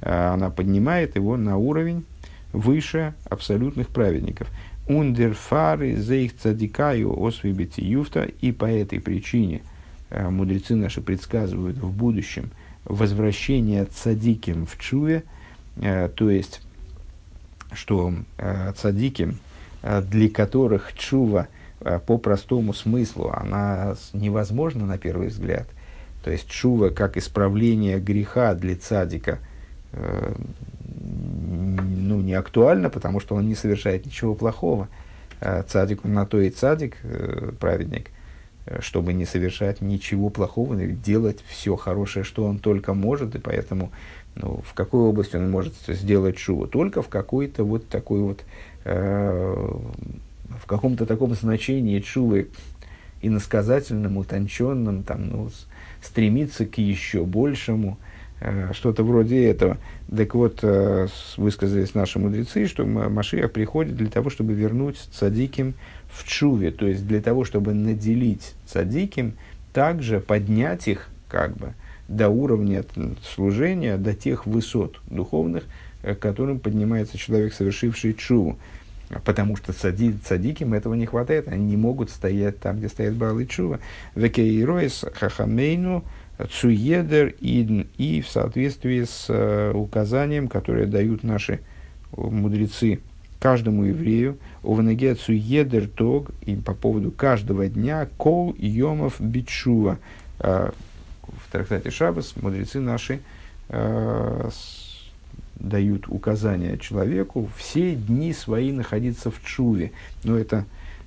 э, она поднимает его на уровень выше абсолютных праведников. Ундерфары зейх цадикаю освибити юфта, и по этой причине э, мудрецы наши предсказывают в будущем возвращение цадиким в чуве, э, то есть, что э, цадиким, для которых чува по простому смыслу, она невозможна на первый взгляд, то есть чува как исправление греха для цадика, ну, не актуально, потому что он не совершает ничего плохого. э, цадик, на то и цадик, э, праведник, э, чтобы не совершать ничего плохого, делать все хорошее, что он только может, и поэтому ну, в какой области он может сделать шуву? Только в какой-то вот такой вот, э, в каком-то таком значении чувы иносказательном, утонченном, там, ну, стремиться к еще большему, что-то вроде этого. Так вот, э, высказались наши мудрецы, что Машиах приходит для того, чтобы вернуть цадиким в чуве, то есть для того, чтобы наделить цадиким, также поднять их, как бы, до уровня служения, до тех высот духовных, э, к которым поднимается человек, совершивший чуву. Потому что цади, цадиким этого не хватает, они не могут стоять там, где стоит Баал и Чува. Векейройс хахамейну цуедер идн и в соответствии с uh, указанием, которое дают наши мудрецы каждому еврею, овнеге цуедер тог, и по поводу каждого дня кол йомов бичува. Uh, в трактате Шабас мудрецы наши uh, дают указания человеку все дни свои находиться в чуве. Но это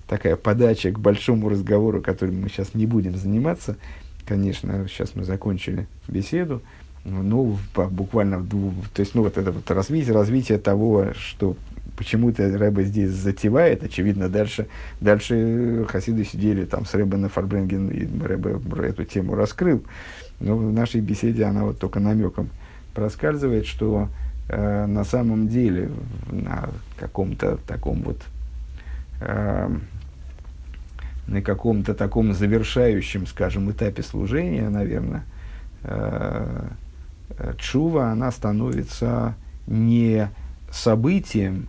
такая подача к большому разговору, которым мы сейчас не будем заниматься. Конечно, сейчас мы закончили беседу, ну, буквально, то есть, ну, вот это вот развитие, развитие того, что почему-то Рэба здесь затевает, очевидно, дальше, дальше хасиды сидели там с Рэбе на Фарбренген, и Рэбе эту тему раскрыл. Но в нашей беседе она вот только намеком проскальзывает, что э, на самом деле на каком-то таком вот э, на каком-то таком завершающем, скажем, этапе служения, наверное, э, чува, она становится не событием,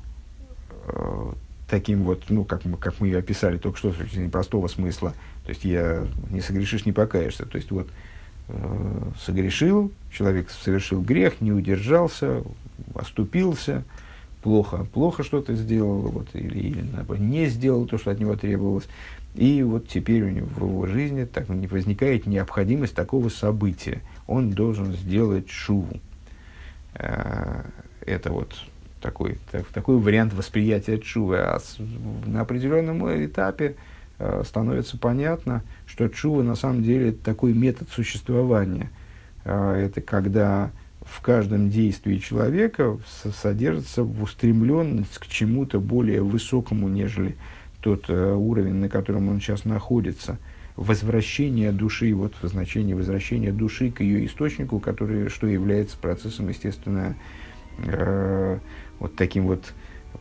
э, таким вот, ну, как мы, как мы описали только что, с непростого смысла. То есть, я не согрешишь, не покаешься. То есть, вот, э, согрешил, человек совершил грех, не удержался, оступился, плохо, плохо что-то сделал, вот, или, или не сделал то, что от него требовалось. И вот теперь у него в его жизни так, не возникает необходимость такого события. Он должен сделать шуву. Э, это вот такой, так, такой вариант восприятия чувы. А с, на определенном этапе э, становится понятно, что чува на самом деле это такой метод существования. Э, это когда в каждом действии человека содержится устремленность к чему-то более высокому, нежели тот э, уровень, на котором он сейчас находится. Возвращение души, вот значение возвращения души к ее источнику, который, что является процессом, естественно, э, вот таким вот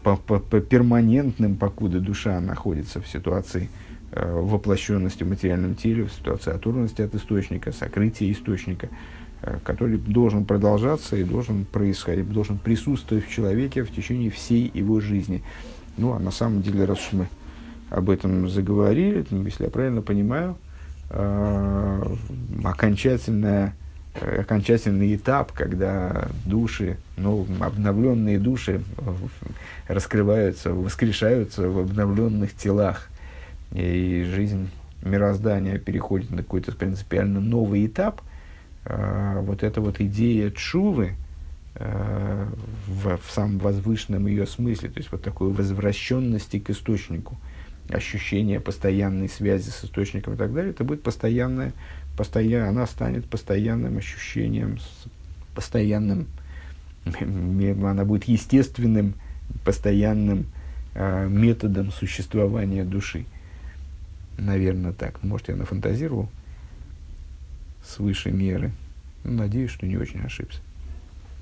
по, по, по перманентным, покуда душа находится в ситуации э, воплощенности в материальном теле, в ситуации оторванности от источника, сокрытия источника – Э, который должен продолжаться и должен происходить, должен присутствовать в человеке в течение всей его жизни. Ну, а на самом деле, раз уж мы об этом заговорили, если я правильно понимаю, э, окончательная, э, окончательный этап, когда души, ну, обновленные души раскрываются, воскрешаются в обновленных телах, и жизнь мироздания переходит на какой-то принципиально новый этап – э, вот эта вот идея чувы э, в, в самом возвышенном ее смысле, то есть вот такой возвращенности к источнику, ощущение постоянной связи с источником и так далее, это будет постоянная, постоянно, она станет постоянным ощущением, постоянным, *laughs* она будет естественным, постоянным э, методом существования души. Наверное, так. Может, я нафантазировал свыше меры. Надеюсь, что не очень ошибся.